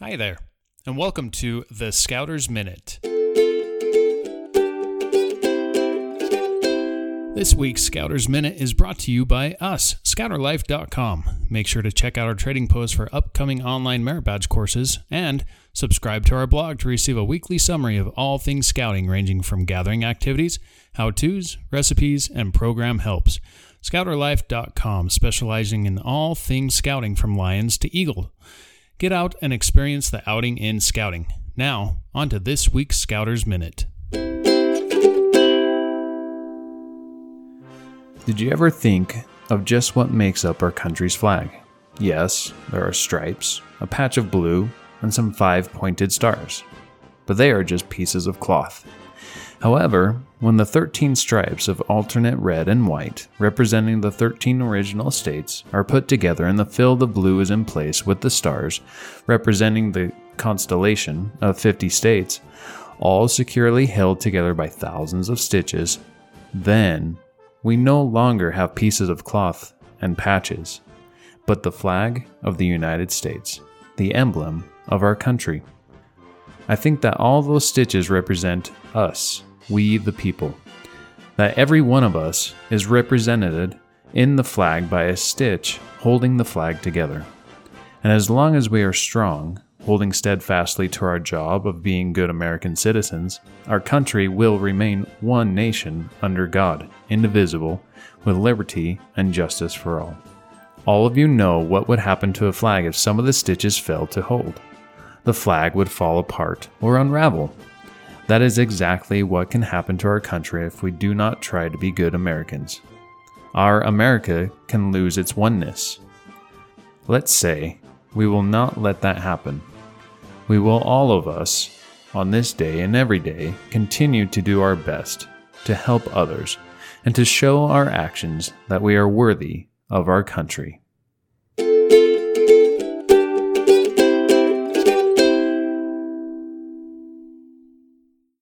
Hi there, and welcome to the Scouters Minute. This week's Scouters Minute is brought to you by us, scouterlife.com. Make sure to check out our trading post for upcoming online merit badge courses and subscribe to our blog to receive a weekly summary of all things scouting, ranging from gathering activities, how to's, recipes, and program helps. Scouterlife.com, specializing in all things scouting from lions to eagle. Get out and experience the outing in scouting. Now, on to this week's Scouters Minute. Did you ever think of just what makes up our country's flag? Yes, there are stripes, a patch of blue, and some five pointed stars. But they are just pieces of cloth. However, when the 13 stripes of alternate red and white, representing the 13 original states, are put together and the field of blue is in place with the stars, representing the constellation of 50 states, all securely held together by thousands of stitches, then we no longer have pieces of cloth and patches, but the flag of the United States, the emblem of our country. I think that all those stitches represent us we the people. That every one of us is represented in the flag by a stitch holding the flag together. And as long as we are strong, holding steadfastly to our job of being good American citizens, our country will remain one nation under God, indivisible, with liberty and justice for all. All of you know what would happen to a flag if some of the stitches failed to hold. The flag would fall apart or unravel, that is exactly what can happen to our country if we do not try to be good Americans. Our America can lose its oneness. Let's say we will not let that happen. We will, all of us, on this day and every day, continue to do our best to help others and to show our actions that we are worthy of our country.